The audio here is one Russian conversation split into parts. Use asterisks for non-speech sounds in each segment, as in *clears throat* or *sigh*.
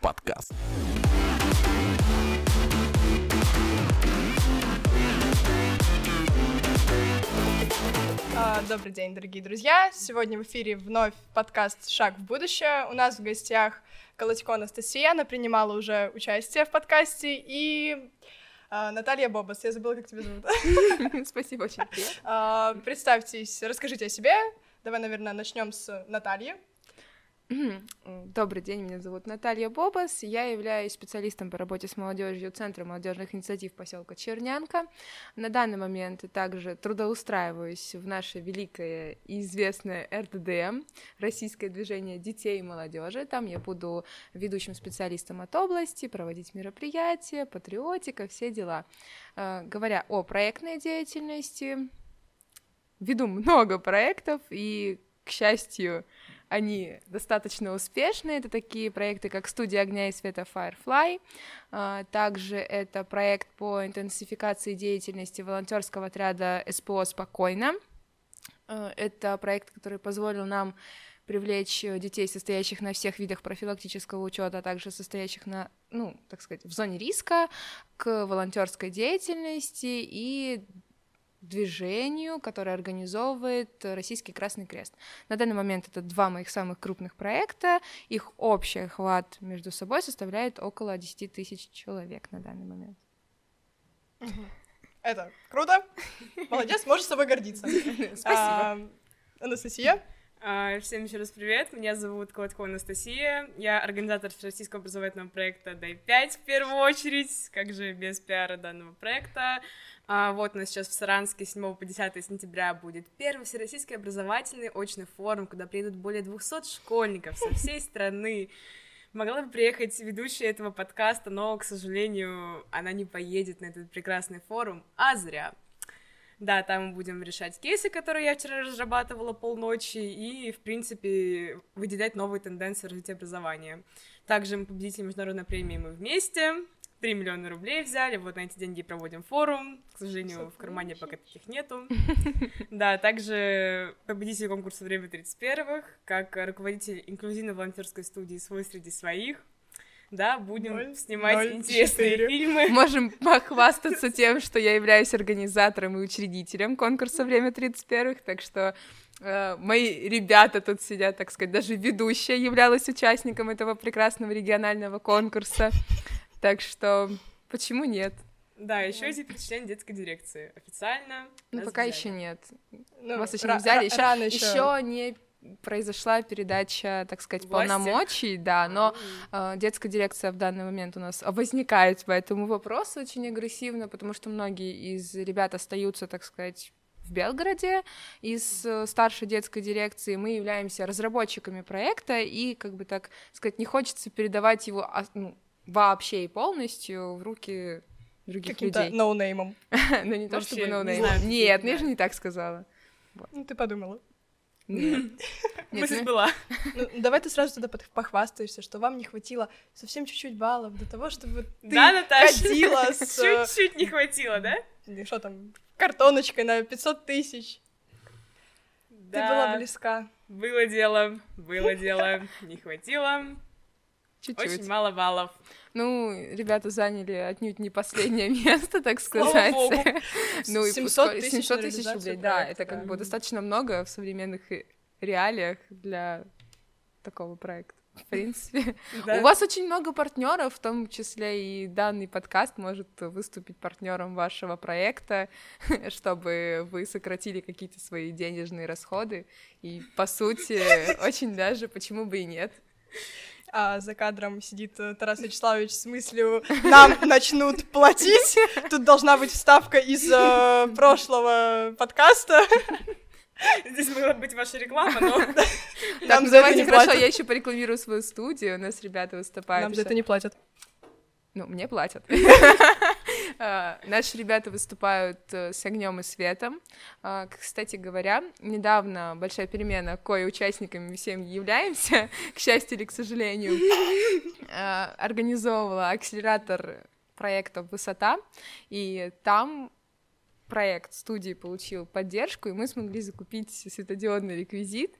подкаст. А, Добрый день, дорогие друзья! Сегодня в эфире вновь подкаст «Шаг в будущее». У нас в гостях Колотько Анастасия, она принимала уже участие в подкасте, и а, Наталья Бобас, я забыла, как тебя зовут. *laughs* Спасибо, очень приятно. А, Представьтесь, расскажите о себе. Давай, наверное, начнем с Натальи. Добрый день, меня зовут Наталья Бобас. Я являюсь специалистом по работе с молодежью Центра молодежных инициатив поселка Чернянка. На данный момент также трудоустраиваюсь в наше великое и известное РДДМ, Российское движение детей и молодежи. Там я буду ведущим специалистом от области, проводить мероприятия, патриотика, все дела. Э, Говоря о проектной деятельности, веду много проектов и, к счастью, они достаточно успешны. Это такие проекты, как «Студия огня и света Firefly». А, Также это проект по интенсификации деятельности волонтерского отряда СПО «Спокойно». А, Это проект, который позволил нам привлечь э, детей, состоящих на всех видах профилактического учета, а также состоящих на, ну, так сказать, в зоне риска, к волонтерской деятельности и движению, которое организовывает Российский Красный Крест. На данный момент это два моих самых крупных проекта. Их общий охват между собой составляет около 10 тысяч человек на данный момент. Это круто. Молодец, можешь с собой гордиться. *laughs* Спасибо. А, Анастасия. А, Всем еще раз привет, меня зовут Колотко Анастасия, я организатор российского образовательного проекта «Дай-5» в первую очередь, как же без пиара данного проекта. А, Вот у нас сейчас в Саранске с 7 по 10 сентября будет первый всероссийский образовательный очный форум, куда приедут более 200 школьников со всей страны. Могла бы приехать ведущая этого подкаста, но, к сожалению, она не поедет на этот прекрасный форум, а зря. Да, там будем решать кейсы, которые я вчера разрабатывала полночи, и, в принципе, выделять новые тенденции развития образования. Также мы победители международной премии «Мы вместе», 3 миллиона рублей взяли, вот на эти деньги проводим форум, к сожалению, в кармане пока таких нету. *laughs* Да, также победитель конкурса «Время 31-х», как руководитель инклюзивно-волонтерской студии «Свой среди своих», да, будем Ноль, снимать ноль, интересные четыре. фильмы. Можем похвастаться тем, что я являюсь организатором и учредителем конкурса «Время 31-х», так что э, мои ребята тут сидят, так сказать, даже ведущая являлась участником этого прекрасного регионального конкурса, так что почему нет? Да, еще есть член детской дирекции. Официально. Ну, пока взяли. еще нет. Ну, Вас еще не взяли, еще. еще не произошла передача, так сказать, Власти? полномочий, да, но э, детская дирекция в данный момент у нас возникает по этому вопросу очень агрессивно, потому что многие из ребят остаются, так сказать, в Белгороде из э, старшей детской дирекции мы являемся разработчиками проекта и как бы так сказать не хочется передавать его а, ну, вообще и полностью в руки других Каким-то людей. ноунеймом. *laughs* Ну не то чтобы какие, Нет, я да. же не так сказала. Ну, ты подумала. *laughs* Нет. Мысль ну- была. Ну, давай ты сразу под- похвастаешься, что вам не хватило совсем чуть-чуть баллов для того, чтобы ты Да, Наташа? ходила *laughs* с... э, Чуть-чуть не хватило, да? Что там? Картоночкой на 500 тысяч. Ты была Да, близка. было дело, было *laughs* дело, не хватило. Чуть-чуть. Очень мало баллов. Ну, ребята заняли отнюдь не последнее *laughs* место, так сказать. *laughs* Ну, и 700 пускай- тысяч 700 на тысяч реализацию рублей, да, это как бы достаточно много в современных реалиях для такого проекта. В *laughs* принципе, Да. у вас очень много партнеров, в том числе и данный подкаст может выступить партнером вашего проекта, чтобы вы сократили какие-то свои денежные расходы. И по сути, очень даже, почему бы и нет. А за кадром сидит э, Тарас Вячеславович с мыслью «Нам *laughs* начнут платить». Тут должна быть вставка из э, прошлого подкаста. *laughs* Здесь могла быть ваша реклама, но... *laughs* Нам ну за это не хорошо, я еще порекламирую свою студию. У нас ребята выступают. Нам за это не платят. Ну, мне платят. А, Наши ребята выступают э, с огнем и светом. А, Кстати говоря, недавно большая перемена, кое участниками всем являемся, *laughs* к счастью или к сожалению, организовывала акселератор проекта «Высота», и там проект студии получил поддержку, и мы смогли закупить светодиодный реквизит.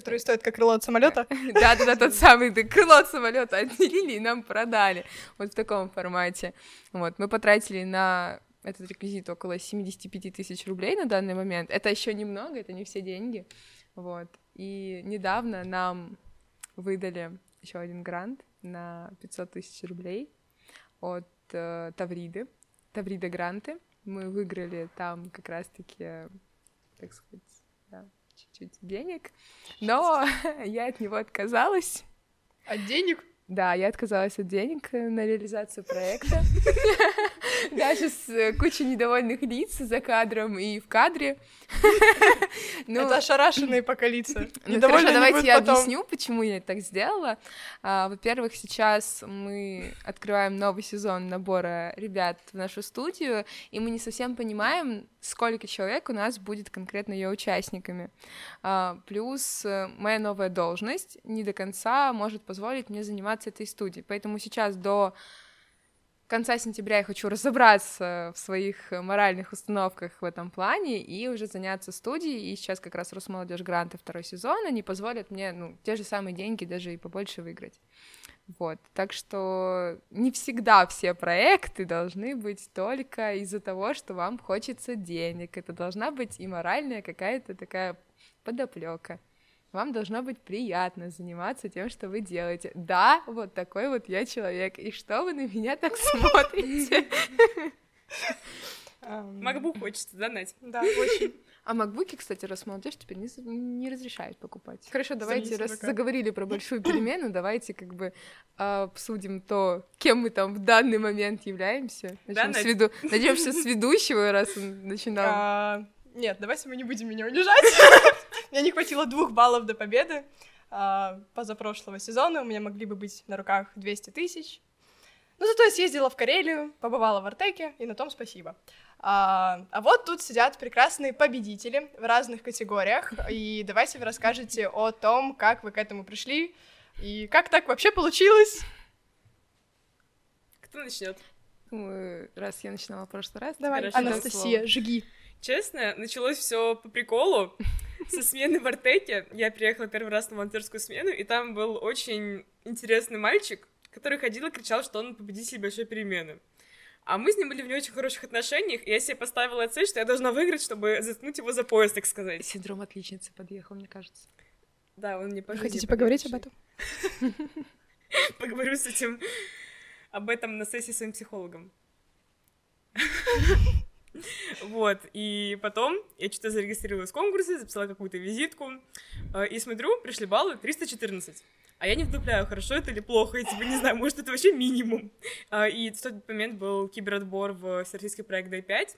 Который стоит как крыло от самолета. Да, да, да, тот самый крыло от самолета отделили и нам продали. Вот в таком формате. Вот, мы потратили на этот реквизит около 75 тысяч рублей на данный момент. Это еще немного, это не все деньги. Вот. И недавно нам выдали еще один грант на 500 тысяч рублей от э, Тавриды, Таврида гранты. Мы выиграли там как раз-таки, так сказать, да, чуть-чуть денег, но *laughs* я от него отказалась. От денег? Да, я отказалась от денег на реализацию проекта. *laughs* Даже с э, кучей недовольных лиц за кадром и в кадре. *laughs* Ну, это ошарашенные пока лица. Ну, хорошо, давайте я объясню, почему я так сделала. А, во-первых, сейчас мы открываем новый сезон набора ребят в нашу студию, и мы не совсем понимаем, сколько человек у нас будет конкретно ее участниками. А, плюс э, моя новая должность не до конца может позволить мне заниматься этой студией. Поэтому сейчас до конца сентября я хочу разобраться в своих моральных установках в этом плане и уже заняться студией. И сейчас как раз Росмолодежь гранты второй сезон, они позволят мне, ну, те же самые деньги даже и побольше выиграть. Вот, так что не всегда все проекты должны быть только из-за того, что вам хочется денег. Это должна быть и моральная какая-то такая подоплека. Вам должно быть приятно заниматься тем, что вы делаете. Да, вот такой вот я человек. И что вы на меня так *laughs* смотрите? Макбук хочется, да, Надь? Да, очень. А макбуки, кстати, раз молодежь теперь не, не разрешают покупать. Хорошо, давайте, раз пока. заговорили про большую перемену, давайте как бы обсудим то, кем мы там в данный момент являемся. Начнем, да, с, веду... Начнем с ведущего, раз он начинал. А, нет, давайте мы не будем меня унижать. *laughs* *laughs* Мне не хватило двух баллов до победы. А, позапрошлого сезона у меня могли бы быть на руках 200 тысяч. Но зато я съездила в Карелию, побывала в Артеке, и на том спасибо. А, а вот тут сидят прекрасные победители в разных категориях, и давайте вы расскажете о том, как вы к этому пришли, и как так вообще получилось. Кто начнет? Ну, раз я начинала в прошлый раз. Давай, Анастасия, жги. Честно, началось все по приколу. *laughs* Со смены в Артеке я приехала первый раз на волонтерскую смену, и там был очень интересный мальчик, который ходил и кричал, что он победитель большой перемены. А мы с ним были в не очень хороших отношениях, и я себе поставила цель, что я должна выиграть, чтобы заткнуть его за пояс, так сказать. Синдром отличницы подъехал, мне кажется. Да, он не пожалел. Хотите поговорить об этом? *laughs* Поговорю с этим об этом на сессии с своим психологом. *laughs* Вот, и потом я что-то зарегистрировалась в конкурсе, записала какую-то визитку, э, и смотрю, пришли баллы 314. А я не вдупляю, хорошо это или плохо, я типа не знаю, может, это вообще минимум. А, и в тот момент был киберотбор в всероссийский проект Day5.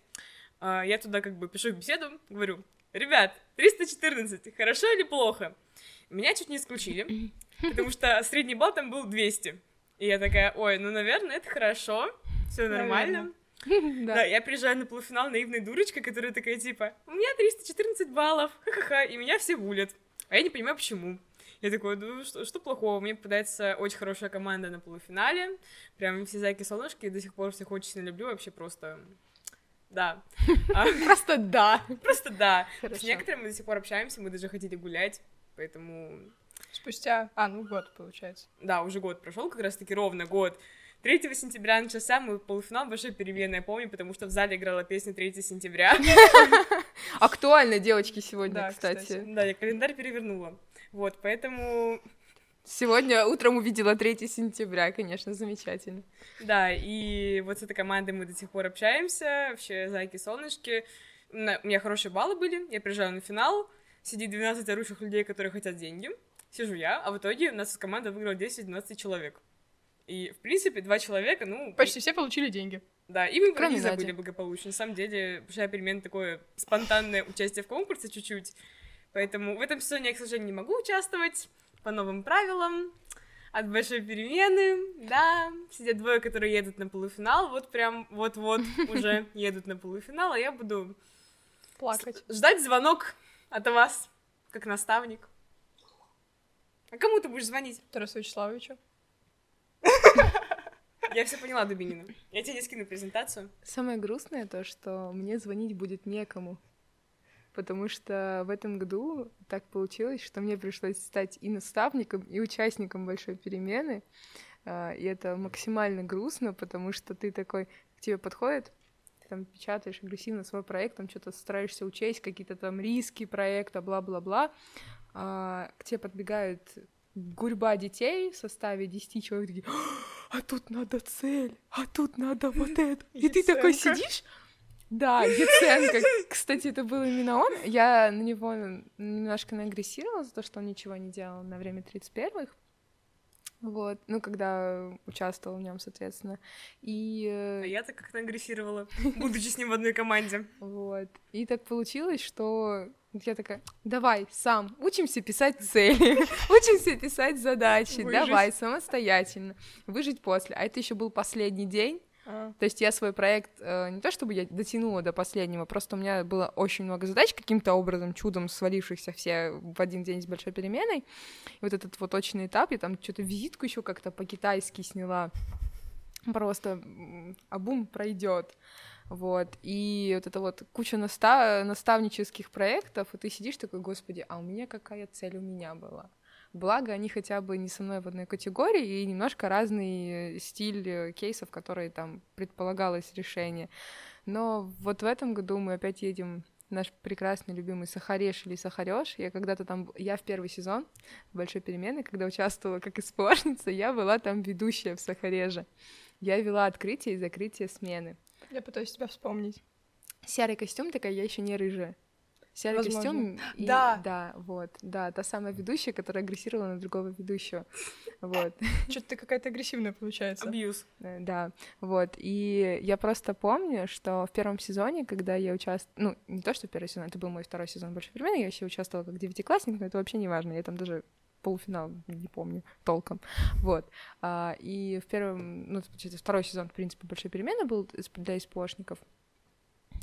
А, я туда как бы пишу беседу, говорю, ребят, 314, хорошо или плохо? Меня чуть не исключили, потому что средний балл там был 200. И я такая, ой, ну, наверное, это хорошо, все нормально. Да. *laughs* да, я приезжаю на полуфинал наивной дурочкой, которая такая, типа, у меня 314 баллов, ха-ха-ха, и меня все булят. А я не понимаю, почему. Я такой, ну что, что плохого? Мне попадается очень хорошая команда на полуфинале. Прям все зайки-солнышки, до сих пор всех очень сильно люблю, вообще просто... Да. *laughs* А, просто да. Просто да. С некоторыми мы до сих пор общаемся, мы даже хотели гулять, поэтому... Спустя... А, ну год, получается. Да, уже год прошел, как раз-таки ровно год. 3 сентября начался мой полуфинал большой перемены, я помню, потому что в зале играла песня 3 сентября. *laughs* Актуально, девочки, сегодня, да, кстати. кстати. Да, я календарь перевернула. Вот, поэтому... Сегодня утром увидела 3 сентября, конечно, замечательно. Да, и вот с этой командой мы до сих пор общаемся, вообще зайки-солнышки. У меня хорошие баллы были, я приезжаю на финал, сидит 12 орущих людей, которые хотят деньги, сижу я, а в итоге у нас команда выиграла 10-12 человек. И, в принципе, два человека, ну... Почти все получили деньги. Да, и мы Кроме забыли благополучно. На самом деле, большая перемена такое спонтанное участие в конкурсе чуть-чуть. Поэтому в этом сезоне я, к сожалению, не могу участвовать по новым правилам. От большой перемены, да, сидят двое, которые едут на полуфинал, вот прям вот-вот *laughs* уже едут на полуфинал, а я буду плакать. Ждать звонок от вас, как наставник. А кому ты будешь звонить? Тарасу Вячеславовичу. *laughs* Я все поняла, Дубинина. Я тебе не скину презентацию. Самое грустное то, что мне звонить будет некому. Потому что в этом году так получилось, что мне пришлось стать и наставником, и участником большой перемены. А, и это максимально грустно, потому что ты такой, к тебе подходит, ты там печатаешь агрессивно свой проект, там что-то стараешься учесть, какие-то там риски проекта, бла-бла-бла. А, к тебе подбегают гурьба детей в составе 10 человек, такие, а тут надо цель, а тут надо вот это. И ты такой сидишь, да, Яценко. Кстати, это был именно он. Я на него немножко нагрессировала за то, что он ничего не делал на время 31-х. Вот, ну, когда участвовал в нем, соответственно. И... А я-то как-то агрессировала, будучи с ним в одной команде. Вот. И так получилось, что я такая, давай, сам, учимся писать цели, *laughs* учимся писать задачи, Выжить. давай, самостоятельно, выжить после. А это еще был последний день, а. То есть я свой проект э, не то чтобы я дотянула до последнего, просто у меня было очень много задач каким-то образом, чудом свалившихся все в один день с большой переменой. И вот этот вот точный этап, я там что-то визитку еще как-то по-китайски сняла. Просто обум пройдет. Вот, и вот это вот куча настав... наставнических проектов, и ты сидишь такой, господи, а у меня какая цель у меня была? Благо, они хотя бы не со мной в одной категории и немножко разный стиль кейсов, которые там предполагалось решение. Но вот в этом году мы опять едем наш прекрасный любимый Сахареш или Сахареш. Я когда-то там, я в первый сезон Большой перемены, когда участвовала как исполнительница, я была там ведущая в Сахареже. Я вела открытие и закрытие смены. Я пытаюсь тебя вспомнить. Серый костюм такая, я еще не рыжая серый Возможно. костюм. И, да. Да, вот, да, та самая ведущая, которая агрессировала на другого ведущего. Вот. Что-то ты какая-то агрессивная получается. Абьюз. Э, да, вот. И я просто помню, что в первом сезоне, когда я участвовала, ну, не то, что первый сезон, это был мой второй сезон большой перемены, я еще участвовала как девятиклассник, но это вообще не важно, я там даже полуфинал не помню толком, вот. А, и в первом, ну, получается, второй сезон, в принципе, большой перемены был для испошников,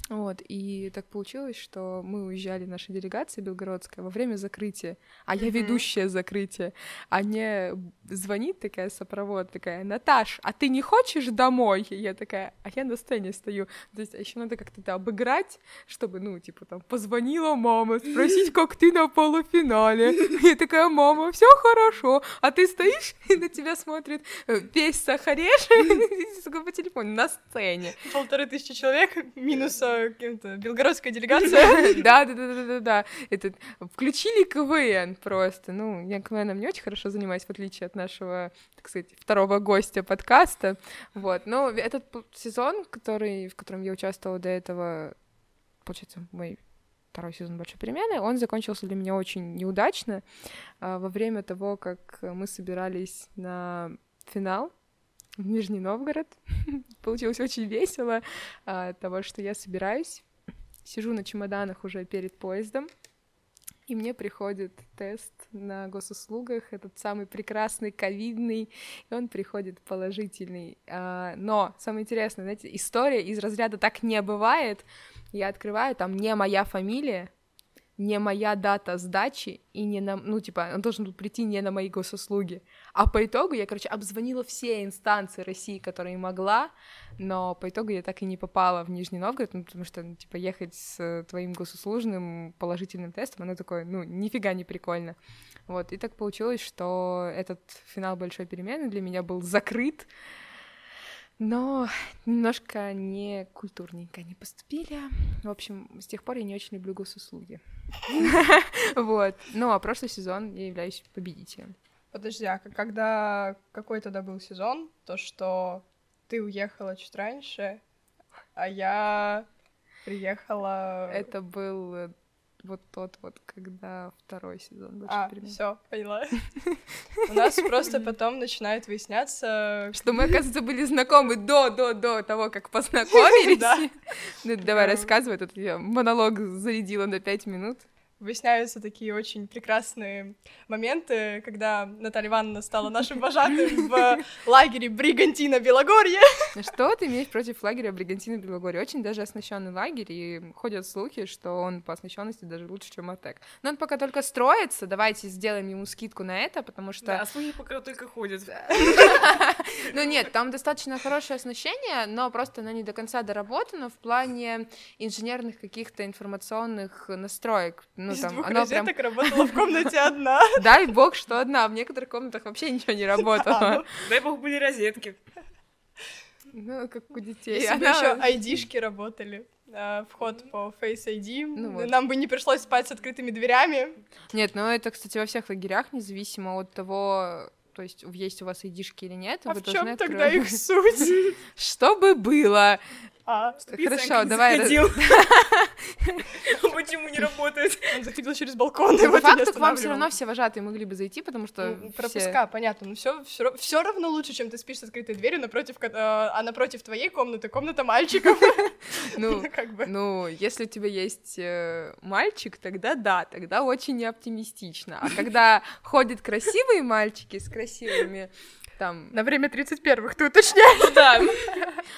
вот, и так получилось, что мы уезжали, наша делегация белгородская, во время закрытия, а я ведущая закрытия, а мне звонит такая сопровод, такая, Наташ, а ты не хочешь домой? И я такая, а я на сцене стою. То есть еще надо как-то это обыграть, чтобы, ну, типа, там, позвонила мама, спросить, как ты на полуфинале. Я такая, мама, все хорошо, а ты стоишь, и на тебя смотрит э, весь Сахареш *laughs* по телефону на сцене. Полторы тысячи человек каким-то белгородская делегация. *laughs* Да, да, да, да, да, да. Этот включили КВН просто. Ну, я КВНом не очень хорошо занимаюсь, в отличие от нашего, так сказать, второго гостя подкаста. Вот. Но этот сезон, который, в котором я участвовала до этого, получается, мой второй сезон большой перемены, он закончился для меня очень неудачно. А, во время того, как мы собирались на финал в Нижний Новгород. *laughs* Получилось очень весело от а, того, что я собираюсь, сижу на чемоданах уже перед поездом, и мне приходит тест на госуслугах, этот самый прекрасный ковидный, и он приходит положительный. А, но самое интересное, знаете, история из разряда «так не бывает», я открываю, там не моя фамилия, не моя дата сдачи и не на, ну, типа, он должен был прийти не на мои госуслуги. А по итогу я, короче, обзвонила все инстанции России, которые могла, но по итогу я так и не попала в Нижний Новгород, ну, потому что, ну, типа, ехать с твоим госуслужным положительным тестом, оно такое, ну, нифига не прикольно. Вот, и так получилось, что этот финал большой перемены для меня был закрыт, но немножко не культурненько не поступили. В общем, с тех пор я не очень люблю госуслуги. *laughs* Вот. Ну, а прошлый сезон я являюсь победителем. Подожди, а когда какой тогда был сезон, то что ты уехала чуть раньше, а я приехала... Это был э, вот тот вот, когда второй сезон А, все, поняла. *laughs* У нас просто потом начинает выясняться... Что мы, *laughs* оказывается, были знакомы до, до, до того, как познакомились. *laughs* Ну, давай, рассказывай, тут я монолог зарядила на пять минут. Выясняются такие очень прекрасные моменты, когда Наталья Ивановна стала нашим вожатым в лагере Бригантина Белогорье. Что ты имеешь против лагеря Бригантина Белогорье? Очень даже оснащенный лагерь, и ходят слухи, что он по оснащенности даже лучше, чем Артек. Но он пока только строится, давайте сделаем ему скидку на это, потому что... Да, слухи пока только ходят. *laughs* Ну нет, там достаточно хорошее оснащение, но просто оно не до конца доработано в плане инженерных каких-то информационных настроек. Ну, Из там, двух оно прям... работала в комнате *laughs* одна. Дай бог, что одна, в некоторых комнатах вообще ничего не работало. Дай бог были розетки. Ну, как у детей. Если бы Она- еще айдишки работали. а, Вход по Face ID. Ну вот. Нам бы не пришлось спать с открытыми дверями. Нет, ну это, кстати, во всех лагерях, независимо от того, то есть есть у вас айдишки или нет, А вы в должны чем тогда открывать. их суть? *laughs* Чтобы было. А, Хорошо, давай. *laughs* *laughs* Почему не работает? он заходил через балкон, и Ну, По факту к вам все равно все вожатые могли бы зайти, потому что Ну, пропуска, понятно, но все, все, равно лучше, чем ты спишь с открытой дверью, напротив, а а напротив твоей комнаты комната мальчиков. Ну, как бы. Ну, если у тебя есть э, мальчик, тогда да, тогда очень неоптимистично. А когда ходят красивые мальчики с красивыми там... На время 31-х, ты уточняй. Ну да. *laughs*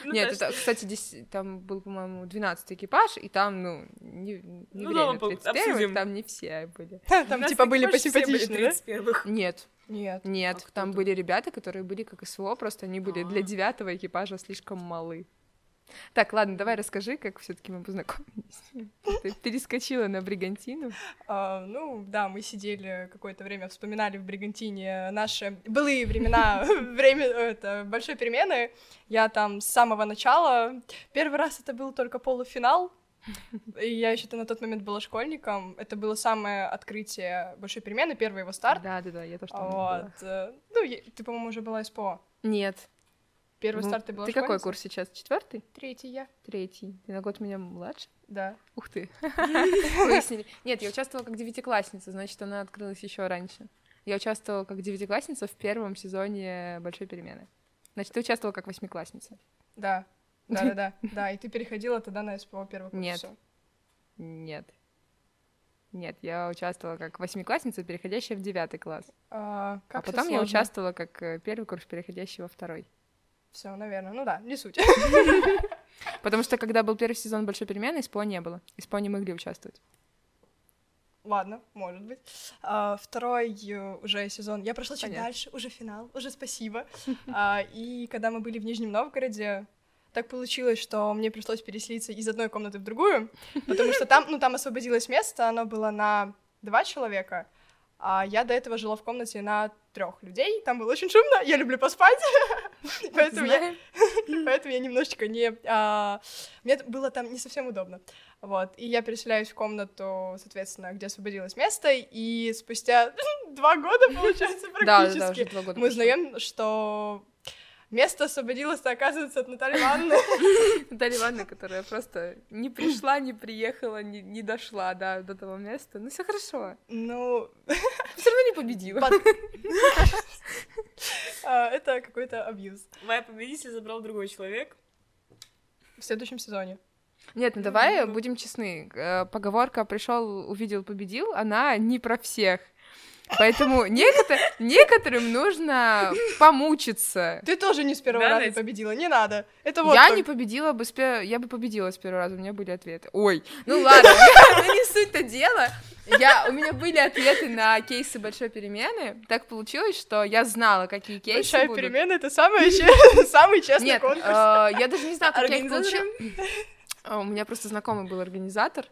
Ну Нет, да, это, кстати, здесь там был, по-моему, 12 экипаж, и там, ну, не, не Ну, время ладно, 31 обсудим. там не все были. *laughs* Там типа были посимпатичные, да? 31-х. Нет, Нет. нет, А там были ребята, которые были как СВО, просто они были для А. девятого экипажа слишком малы. Так, ладно, давай расскажи, как все таки мы познакомились. Ты перескочила на Бригантину. А, ну, да, мы сидели какое-то время, вспоминали в Бригантине наши былые времена, *laughs* время это, большой перемены. Я там с самого начала, первый раз это был только полуфинал, и я еще на тот момент была школьником. Это было самое открытие большой перемены, первый его старт. Да, да, да, я тоже там Вот. была. э, Ну, ты, по-моему, уже была СПО. Нет. Первый Ну, старт ты была Ты какой курс сейчас? Четвертый? Третий я, Третий. Ты на год меня младше? да. Ух ты. *laughs* Выяснили. Нет, я участвовала как девятиклассница, значит, она открылась еще раньше. Я участвовала как девятиклассница в первом сезоне Большой перемены. Значит, ты участвовала как восьмиклассница. Да, да, да, да, да. И ты переходила тогда на СПО первый курс. Нет. Нет. Нет, я участвовала как восьмиклассница, переходящая в девятый класс. А, как а потом я участвовала. участвовала как э, первый курс, переходящий во второй. Все, наверное. Ну да, не суть. *laughs* Потому что когда был первый сезон Большой перемены, ИСПО не было. ИСПО не могли участвовать. Ладно, может быть. А, второй э, уже сезон. Я прошла чуть Понятно. дальше, уже финал, уже спасибо. *laughs* А, и когда мы были в Нижнем Новгороде, так получилось, что мне пришлось переселиться из одной комнаты в другую, *laughs* потому что там, ну, там освободилось место, оно было на два человека, а я до этого жила в комнате на трех людей, там было очень шумно, я люблю поспать, *laughs* поэтому я. *laughs* Поэтому я немножечко не... а, мне было там не совсем удобно. Вот. И я переселяюсь в комнату, соответственно, где освободилось место, и спустя *laughs* два года, получается, Да, да, да, практически, года мы узнаем, что место освободилось, оказывается, от Натальи Ивановны. Наталья Ивановна, которая просто не пришла, не приехала, не, не дошла, да, до того места. Ну, все хорошо. Ну, Все равно не победила. Под- *laughs* это какой-то абьюз. Моя победитель забрал другой человек. В следующем сезоне. Нет, ну давай будем честны. Э, Поговорка пришел, увидел, победил, она не про всех. Поэтому некотор- некоторым нужно помучиться. Ты тоже не с первого Да, раза победила, не надо. Это вот я не победила бы с я бы победила с первого раза, у меня были ответы. Ой, ну ладно, *laughs* ну не суть-то дело. Я, у меня были ответы на кейсы большой перемены. Так получилось, что я знала, какие кейсы Большая будут. перемена — это че- *laughs* самый честный Нет, конкурс. э, я даже не знаю, как я их получила. А, У меня просто знакомый был организатор,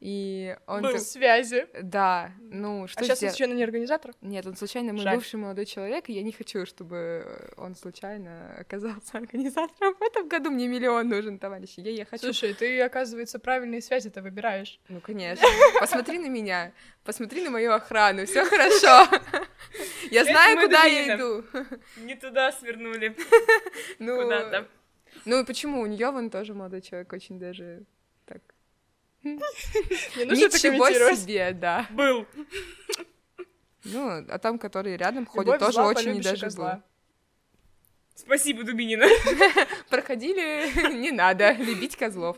и он... Был так- связи. Да, ну, что а сейчас он сделать? случайно не организатор? Нет, он случайно мой Жаль. бывший молодой человек, и я не хочу, чтобы он случайно оказался *laughs* организатором. В этом году мне миллион нужен, товарищи. Я, я хочу... Слушай, ты, оказывается, правильные связи-то выбираешь. Ну, конечно. Посмотри на меня, посмотри на мою охрану, все хорошо. *laughs* Я знаю, куда я иду. Не туда свернули. *laughs* Ну, Куда-то. ну и почему? У нее вон тоже молодой человек, очень даже так. Не нужно Ничего себе, да. Был. Ну, а там, которые рядом ходят, тоже зла, очень и даже было. Спасибо, Дубинина. *laughs* Проходили, *laughs* не надо, любить козлов.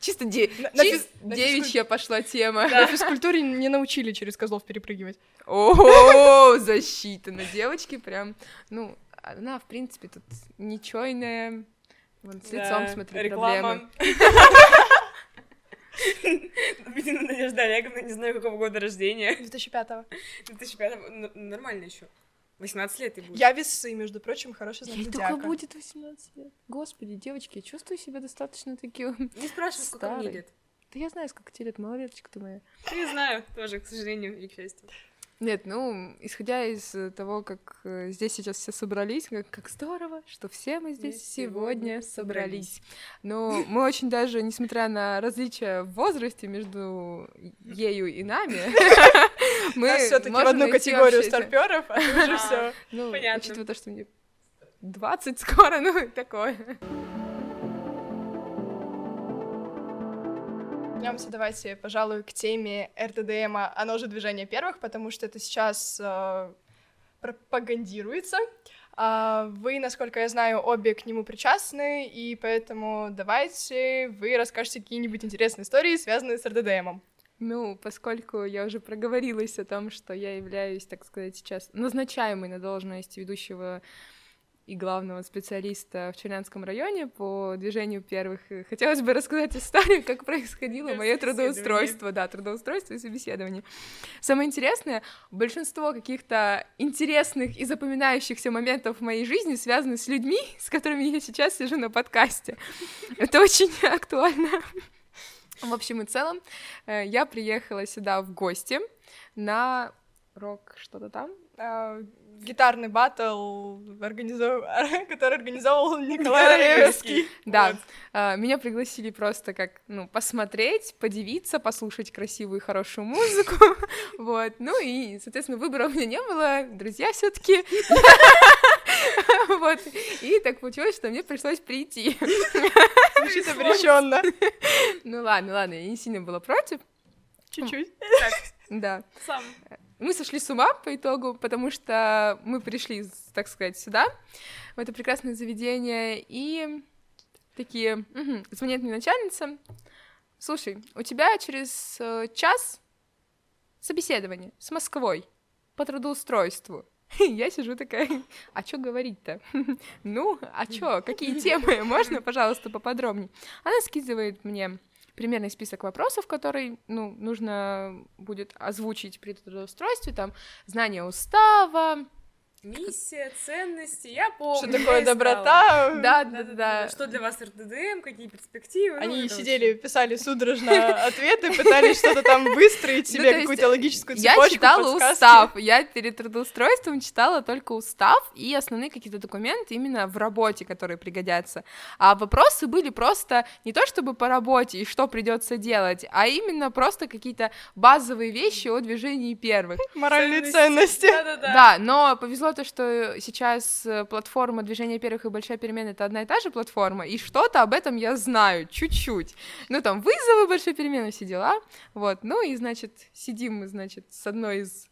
Чисто де... На- на чис- на девичья пошла тема. На физкультуре не научили через козлов перепрыгивать. О, защита на девочки прям. Ну, она, в принципе, тут ничойная. Вон, с лицом, Да, смотри, реклама. проблемы. *laughs* Видимо, Надежда Олеговна, не знаю, какого года рождения. 2005-го. 2005 н- нормально еще. 18 лет и будет. Я весы, между прочим, хороший знак Ей только будет 18 лет. Господи, девочки, я чувствую себя достаточно таким. Не спрашивай, сколько мне лет. Да я знаю, сколько тебе лет, малолеточка ты моя. Не знаю, тоже, к сожалению или к счастью. Нет, ну, исходя из э, того, как э, здесь сейчас все собрались, как, как здорово, что все мы здесь сегодня сегодня собрались. Но мы очень даже, несмотря на различия в возрасте между ею и нами, *laughs* мы все таки в одну категорию старперов, а уже все. Ну, учитывая то, что мне 20 скоро, ну, такое. Вернемся, давайте, пожалуй, к теме РТДМ, оно же движение первых, потому что это сейчас э, пропагандируется. А вы, насколько я знаю, обе к нему причастны, и поэтому давайте вы расскажете какие-нибудь интересные истории, связанные с РТДМом. Ну, поскольку я уже проговорилась о том, что я являюсь, так сказать, сейчас назначаемой на должность ведущего и главного специалиста в Чернянском районе по движению первых, хотелось бы рассказать историю, как происходило мое трудоустройство, да, трудоустройство и собеседование. Самое интересное, большинство каких-то интересных и запоминающихся моментов в моей жизни связаны с людьми, с которыми я сейчас сижу на подкасте. Это очень актуально. В общем и целом, э, я приехала сюда в гости на рок что-то там. А, гитарный батл, организов- *laughs* который организовал *laughs* Николай Раевский. Да, Вот. э, меня пригласили просто как, ну, посмотреть, подивиться, послушать красивую и хорошую музыку, *laughs* вот, ну и, соответственно, выбора у меня не было, друзья все таки вот, и так получилось, что мне пришлось прийти. Звучит обреченно. Ну ладно, ладно, я не сильно была против, Чуть-чуть. Так, да. сам. Мы сошли с ума по итогу, потому что мы пришли, так сказать, сюда, в это прекрасное заведение, и такие, «Мгм». звонит мне начальница, слушай, у тебя через э, час собеседование с Москвой по трудоустройству. *laughs* Я сижу такая, а что говорить-то? *laughs* Ну, а чё, какие *laughs* темы? Можно, пожалуйста, поподробнее? Она скидывает мне примерный список вопросов, который, ну, нужно будет озвучить при трудоустройстве, там, знание устава, Миссия, ценности, я помню. Что я такое доброта? да, да, да, да. Что для вас РТДМ, какие перспективы? ну, Они сидели, писали судорожно ответы, пытались что-то там выстроить Ну, себе, какую-то логическую Я цепочку, читала подсказки. устав, я перед трудоустройством читала только устав и основные какие-то документы именно в работе, которые пригодятся. А вопросы были просто не то чтобы по работе и что придется делать, а именно просто какие-то базовые вещи о движении первых. Моральные Ценности. Да, но повезло то, что сейчас э, платформа движения первых и большая перемена это одна и та же платформа, и что-то об этом я знаю, чуть-чуть. Ну, там вызовы большой перемены, все дела. Вот, ну и, значит, сидим мы, значит, с одной из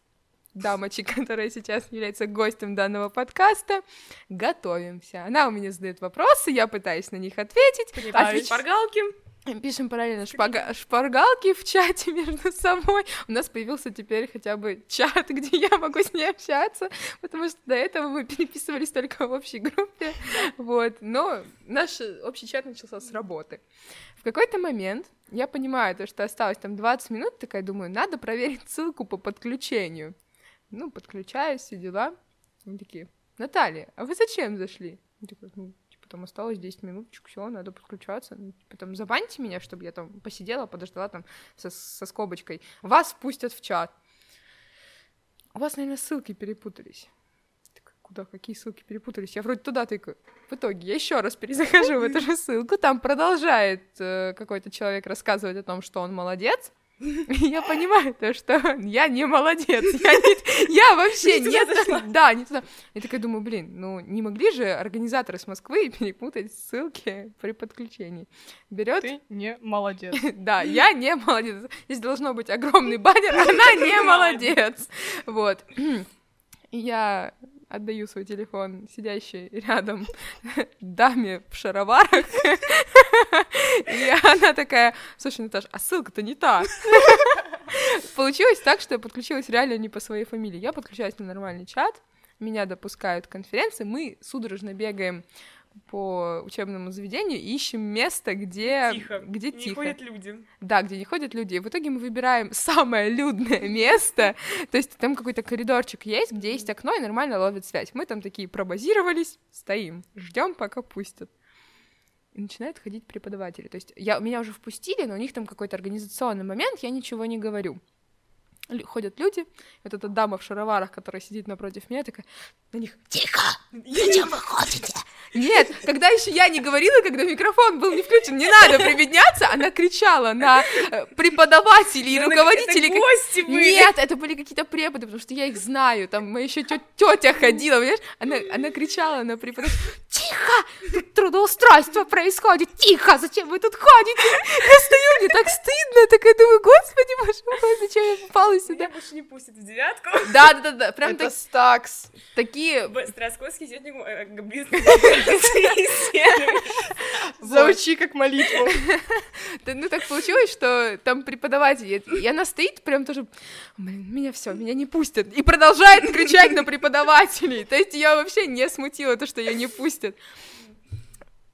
дамочек, *laughs* которая сейчас является гостем данного подкаста, готовимся. Она у меня задает вопросы, я пытаюсь на них ответить. Отвеч- Шпаргалки. Пишем параллельно шпага- шпаргалки в чате *laughs* между собой. У нас появился теперь хотя бы чат, *laughs* где я могу с ней общаться, потому что до этого мы *laughs* переписывались только в общей группе. Вот. Но наш общий чат начался с работы. В какой-то момент я понимаю, то, что осталось там 20 минут, такая думаю, надо проверить ссылку по подключению. Ну, подключаюсь, все дела. Они такие, Наталья, а вы зачем зашли? Я такая, ну, там осталось 10 минуточек, все, надо подключаться. Ну, типа, там, забаньте меня, чтобы я там посидела, подождала там со, со скобочкой. Вас пустят в чат. У вас, наверное, ссылки перепутались. Такая, Куда, какие ссылки перепутались? Я вроде туда тыкаю. В итоге я еще раз перезахожу в эту же ссылку. Там продолжает э, какой-то человек рассказывать о том, что он молодец. *laughs* Я понимаю то, что *laughs* я не молодец, я, не- *laughs* я вообще Не туда да, не туда. Я такая думаю, блин, ну не могли же организаторы с Москвы перепутать ссылки при подключении. Берет, Ты не молодец. да, я не молодец. Здесь должно быть огромный баннер, она не молодец. Вот. *clears throat* И я отдаю свой телефон сидящей рядом *laughs* даме в шароварах, и она такая, слушай, Наташа, а ссылка-то не та. Получилось так, что я подключилась реально не по своей фамилии. Я подключаюсь на нормальный чат, меня допускают к конференции, мы судорожно бегаем по учебному заведению и ищем место, где Тихо. где Не тихо. ходят люди. Да, где не ходят люди. И в итоге мы выбираем *laughs* самое людное место. То есть там какой-то коридорчик есть, где есть окно и нормально ловит связь. Мы там такие пробазировались, стоим, ждем, пока пустят. И начинают ходить преподаватели. То есть я, меня уже впустили, но у них там какой-то организационный момент, я ничего не говорю. Ходят люди, вот эта дама в шароварах, которая сидит напротив меня, такая на них Тихо! Зачем вы ходите? Нет, когда еще я не говорила, когда микрофон был не включен, не надо прибедняться, она кричала на э, преподавателей и руководителей. это гости были. Нет, это были какие-то преподы, потому что я их знаю. Там моя еще тетя ходила, понимаешь? Она, она кричала на преподавателя. Тихо! Тут трудоустройство происходит! Тихо! Зачем вы тут ходите? Я стою, мне так стыдно, такая думаю, господи, боже мой, зачем я попала сюда? Меня больше не пустят в девятку. Да, да, да, да, прям Это так- стакс. такие Страсковский техникум э. *laughs* Заучи как молитву. *laughs* Да, ну так получилось, что там преподаватель, и- и она стоит прям тоже, блин, меня все, меня не пустят, и продолжает кричать на преподавателей, то есть я вообще не смутила то, что ее не пустят.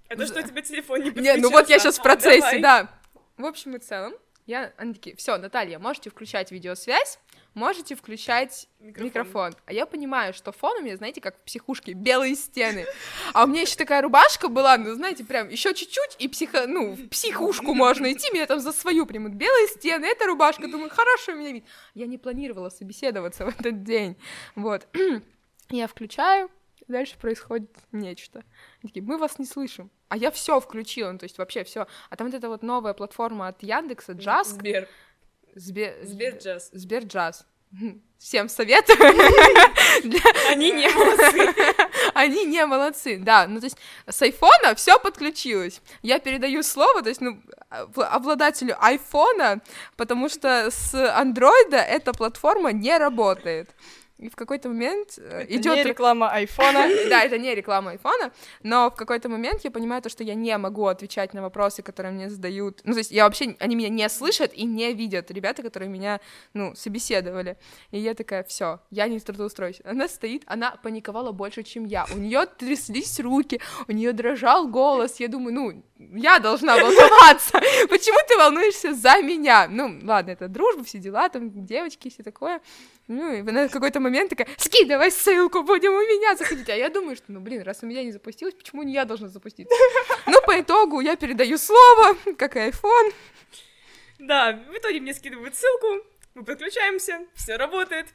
А то, что у тебя телефон не Не, ну вот я подключился. сейчас в процессе, Давай. да. В общем и целом, я, они такие, все, Наталья, можете включать видеосвязь, можете включать Микрофон. микрофон. А я понимаю, что фон у меня, знаете, как в психушке, белые стены. А у меня еще такая рубашка была, ну, знаете, прям еще чуть-чуть, и психо, ну, в психушку можно идти, меня там за свою примут. Белые стены, эта рубашка, думаю, хорошо меня вид. Я не планировала собеседоваться в этот день. Вот. *clears throat* Я включаю, дальше происходит нечто. Они такие, мы вас не слышим. А я все включила, ну, то есть вообще все. А там вот эта вот новая платформа от Яндекса, Джаз. Сбер. Сбер, Сберджаз. Сберджаз. *laughs* Всем советую. *laughs* Они не молодцы. *laughs* Они не молодцы, да. Ну, то есть с айфона все подключилось. Я передаю слово, то есть, ну, об- обладателю айфона, потому что с андроида эта платформа не работает. И в какой-то момент Это идет не реклама айфона. *laughs* да, это не реклама айфона, но в какой-то момент я понимаю то, что я не могу отвечать на вопросы, которые мне задают. Ну, то есть я вообще, они меня не слышат и не видят, ребята, которые меня, ну, собеседовали. И я такая, все, я не трудоустроюсь. Она стоит, она паниковала больше, чем я. У нее тряслись руки, у нее дрожал голос. Я думаю, ну, я должна волноваться. *laughs* Почему ты волнуешься за меня? Ну, ладно, это дружба, все дела, там, девочки, все такое. Ну, и она в какой-то момент такая, скидывай ссылку, будем у меня заходить. А я думаю, что, ну, блин, раз у меня не запустилось, почему не я должна запуститься? Ну, по итогу я передаю слово, как и iPhone. Да, в итоге мне скидывают ссылку, мы подключаемся, все работает.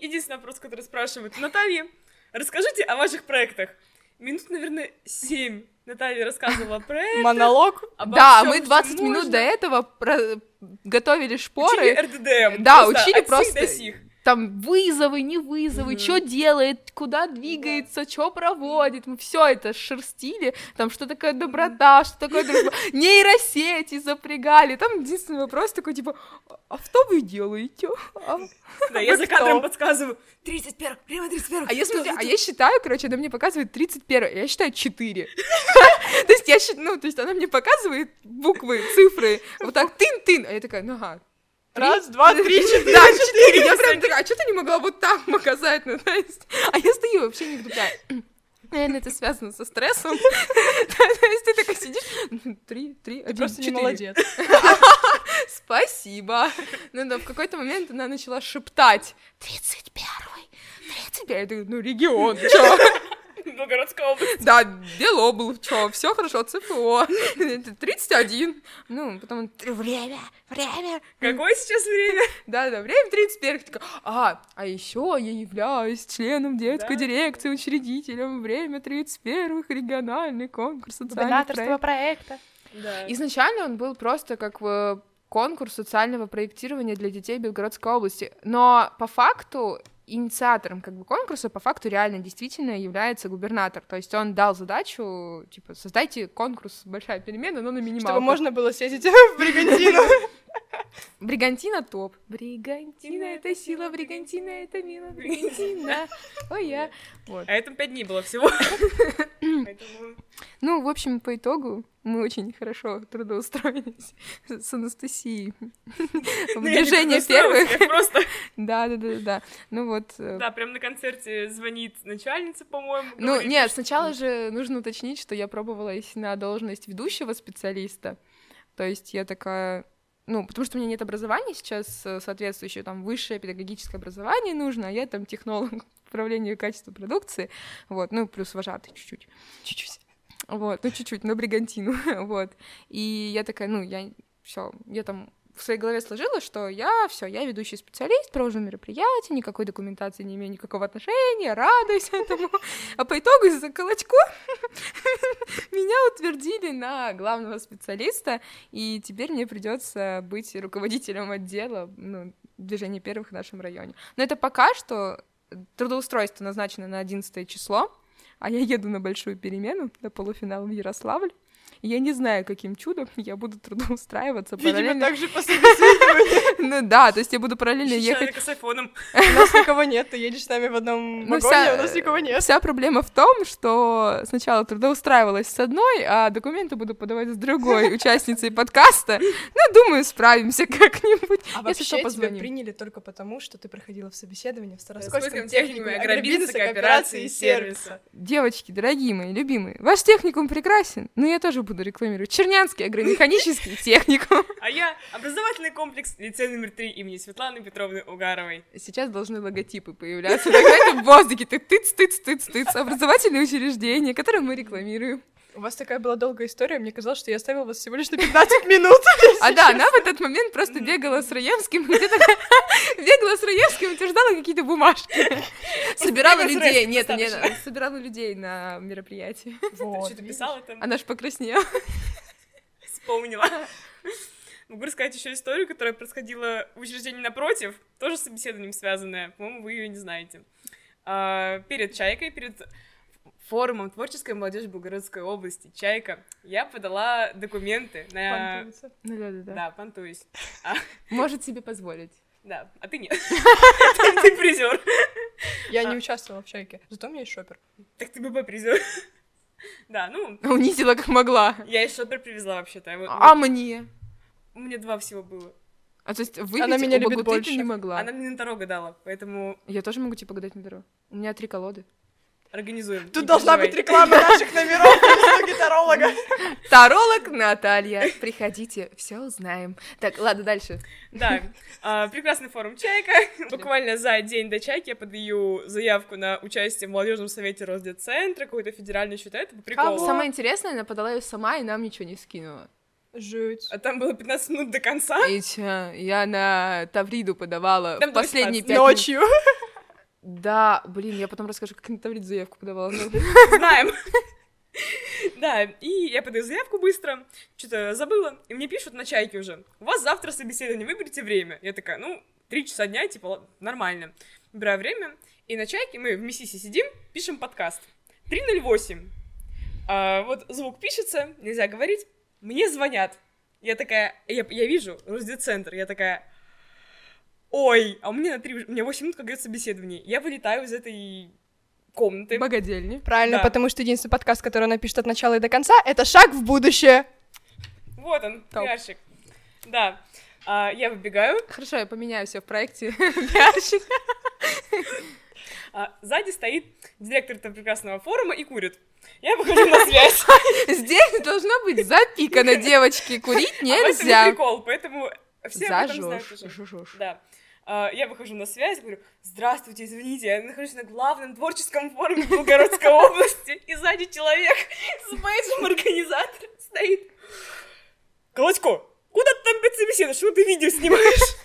И единственный вопрос, который спрашивают Наталья, расскажите о ваших проектах. Минут, наверное, семь Наталья рассказывала про это. Монолог. Да, всём, мы что 20 минут можно. до этого про- готовили Учили шпоры. РДДМ. Да, просто учили от сих просто- до сих. Там вызовы, не вызовы, Мгм. что делает, куда двигается, что проводит. Мы все это шерстили. Там, что такое доброта, что такое дружба. *laughs* Нейросети запрягали. Там единственный вопрос такой, типа, а что вы делаете? А, Да, я за кадром подсказываю. 31, прямо 31. А я, смотрю, а я считаю, короче, она мне показывает 31, я считаю 4. *laughs* То есть я считаю, ну, то есть она мне показывает буквы, цифры, вот так *laughs* тын-тын, а я такая, ну ага. Раз, два, три, четыре. Да, четыре. Я прям такая, а что ты не могла вот так показать? Ну, то есть, а я стою вообще не вдупляю. Наверное, это связано со стрессом. *laughs* То есть ты такая сидишь, ну, три, три, один, просто не молодец. *laughs* Спасибо. Ну да, в какой-то момент она начала шептать. 31-й. 31. Я такая, ну, регион, чё? Белгородская область. Да, Белоблу, чё, все хорошо, ЦФО. *laughs* 31. Ну, потом, Время, время. Какое сейчас время? да, да, время 31. Такая, а, а еще я являюсь членом детской Да. дирекции, учредителем время 31 региональный конкурс социальных проектов. проекта. Да. Изначально он был просто как э, конкурс социального проектирования для детей Белгородской области, но по факту инициатором как бы конкурса по факту реально действительно является губернатор. То есть он дал задачу, типа, создайте конкурс «Большая перемена», но на минималку. Чтобы можно было съездить *laughs* в Бригантину. Бригантина топ. Бригантина — это сила, Бригантина — это мило, Бригантина. Ой, я. Вот. А это пять дней было всего. *laughs* Ну, в общем, по итогу мы очень хорошо трудоустроились с Анастасией. *laughs* В Ну, движение первых. просто... *laughs* Да, да, да, да. Ну вот. э, Да, прям на концерте звонит начальница, по-моему. Ну, нет, сначала же нужно уточнить, что я пробовалась на должность ведущего специалиста. То есть я такая, ну, потому что у меня нет образования сейчас э, соответствующего, там, высшее педагогическое образование нужно, а я там технолог *laughs* по управлению качеством продукции, вот, ну, плюс вожатый чуть-чуть. Чуть-чуть. Вот, ну, чуть-чуть, на бригантину, *laughs* вот. И я такая, ну, я все, я там в своей голове сложила, что я все, я ведущий специалист, провожу мероприятия, никакой документации не имею никакого отношения, радуюсь *laughs* этому. А по итогу из-за колочку *laughs* меня утвердили на главного специалиста, и теперь мне придется быть руководителем отдела ну, движения первых в нашем районе. Но это пока что трудоустройство назначено на 11 число, а я еду на большую перемену, на полуфинал в Ярославль. Я не знаю, каким чудом *laughs* я буду трудоустраиваться Видимо, параллельно. так же по собеседованию. *laughs* Ну да, то есть я буду параллельно ехать. с айфоном. У нас никого нет, ты едешь с нами в одном Ну, вагоне, а у нас никого нет. Вся проблема в том, что сначала трудоустраивалась с одной, а документы буду подавать с другой *laughs* участницей подкаста. Ну, думаю, справимся как-нибудь. А вообще тебя приняли только потому, что ты проходила в собеседовании в Сколько Староскольском техникуме агробизнеса, кооперации и сервиса. Девочки, дорогие мои, любимые, ваш техникум прекрасен, но я тоже буду рекламировать. Чернянский агромеханический техникум. А я образовательный комплекс лицей номер три имени Светланы Петровны Угаровой. Сейчас должны логотипы появляться. Знаете, в воздухе. Так тыц, тыц, тыц, тыц. Образовательные учреждения, которые мы рекламируем. У вас такая была долгая история, мне казалось, что я оставила вас всего лишь на 15 минут. А да, она в этот момент просто бегала с Раевским, где-то *laughs* бегала с Раевским и утверждала какие-то бумажки. *laughs* Собирала людей. Нет, нет, собирала людей на мероприятии. *laughs* Что-то писала там? Она ж покраснела. Вспомнила. Могу рассказать еще историю, которая происходила в учреждении напротив, тоже с собеседованием связанная. По-моему, вы ее не знаете. А, перед Чайкой, перед форумом творческой молодежи Белгородской области «Чайка» я подала документы на... Понтуется. Ну да, да, да. Да, понтуюсь. А, *laughs* Может себе позволить. да, а ты нет. *laughs* Ты- призер. Я А. не участвовала в чайке, зато у меня есть шопер. Так ты ББ призер. *laughs* Да, ну, Унизила как могла. я из шопер привезла вообще-то. Вот- А мне? Мне два всего было. А то есть вы Она меня любит ты больше. не могла. Она мне на дорогу дала, поэтому Я тоже могу тебе погадать на дорогу. У меня три колоды. Организуем. Тут должна быть реклама наших номеров услуги таролога. *laughs* Таролог Наталья. Приходите, все узнаем. Так, ладно, дальше. Да, а, прекрасный форум «Чайка». *laughs* Буквально за день до «Чайки» я подаю заявку на участие в молодежном совете Росдетцентра, какой-то федеральный счет, это. Кого? Самое интересное, она подала ее сама и нам ничего не скинула. Жуть. А там было 15 минут до конца. И чё, я на Тавриду подавала Там в последние 18. пять минут. Да, блин, я потом расскажу, как на Тавриду заявку подавала. *laughs* Знаем. Да, и я подаю заявку быстро, что-то забыла, и мне пишут на чайке уже, у вас завтра собеседование, выберите время. Я такая, ну, три часа дня, типа, нормально. Выбираю время, и на чайке мы в Миссиси сидим, пишем подкаст. 3.08. А, вот звук пишется, нельзя говорить, мне звонят. Я такая, я, я вижу, Росдетцентр, я такая, ой, а у меня на 3, у меня 8 минут, как говорится, собеседование. Я вылетаю из этой комнаты. богадельни. Правильно, Да. потому что единственный подкаст, который она пишет от начала и до конца, это «Шаг в будущее». Вот он, пиарщик. Да. А, я выбегаю, Хорошо, я поменяю все в проекте *laughs* пиарщик. а сзади стоит директор этого прекрасного форума и курит. Я выхожу на связь. *laughs* Здесь должно быть запикано, девочки, курить А нельзя. прикол, поэтому все об этом знают уже. Да. А, Я выхожу на связь, говорю, здравствуйте, извините, я нахожусь на главном творческом форуме Белгородской области, и сзади человек с бейджем организатора стоит. Колочко, куда ты там собеседуешь? Что ты видео снимаешь?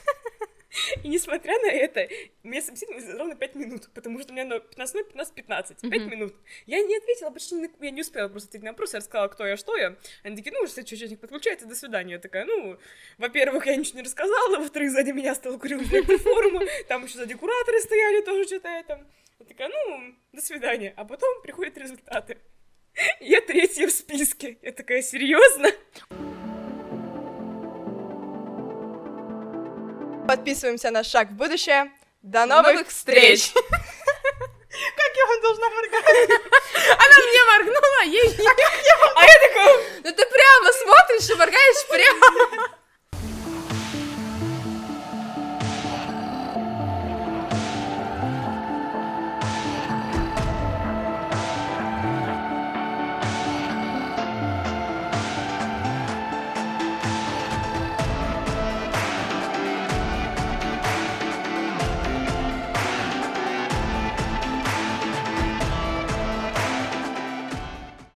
*laughs* И несмотря на это, меня собеседовали ровно 5 минут, потому что у меня на 15 15 15 5 Мгм. минут. Я не ответила почти, на- я не успела просто ответить на вопрос, я рассказала, кто я, что я. Они такие, ну, если участник подключается, до свидания. Я такая, ну, во-первых, я ничего не рассказала, *laughs* во-вторых, сзади меня стал курить *laughs* форума, там еще сзади кураторы стояли, тоже что-то это. Я такая, ну, до свидания. А потом приходят результаты. Я третья в списке. Я такая, серьезно? Подписываемся на «Шаг в будущее». До новых, новых встреч! *laughs* Как я вам должна моргать? *laughs* Она мне моргнула, ей А я такая, Ну ты прямо смотришь и моргаешь прямо. *laughs*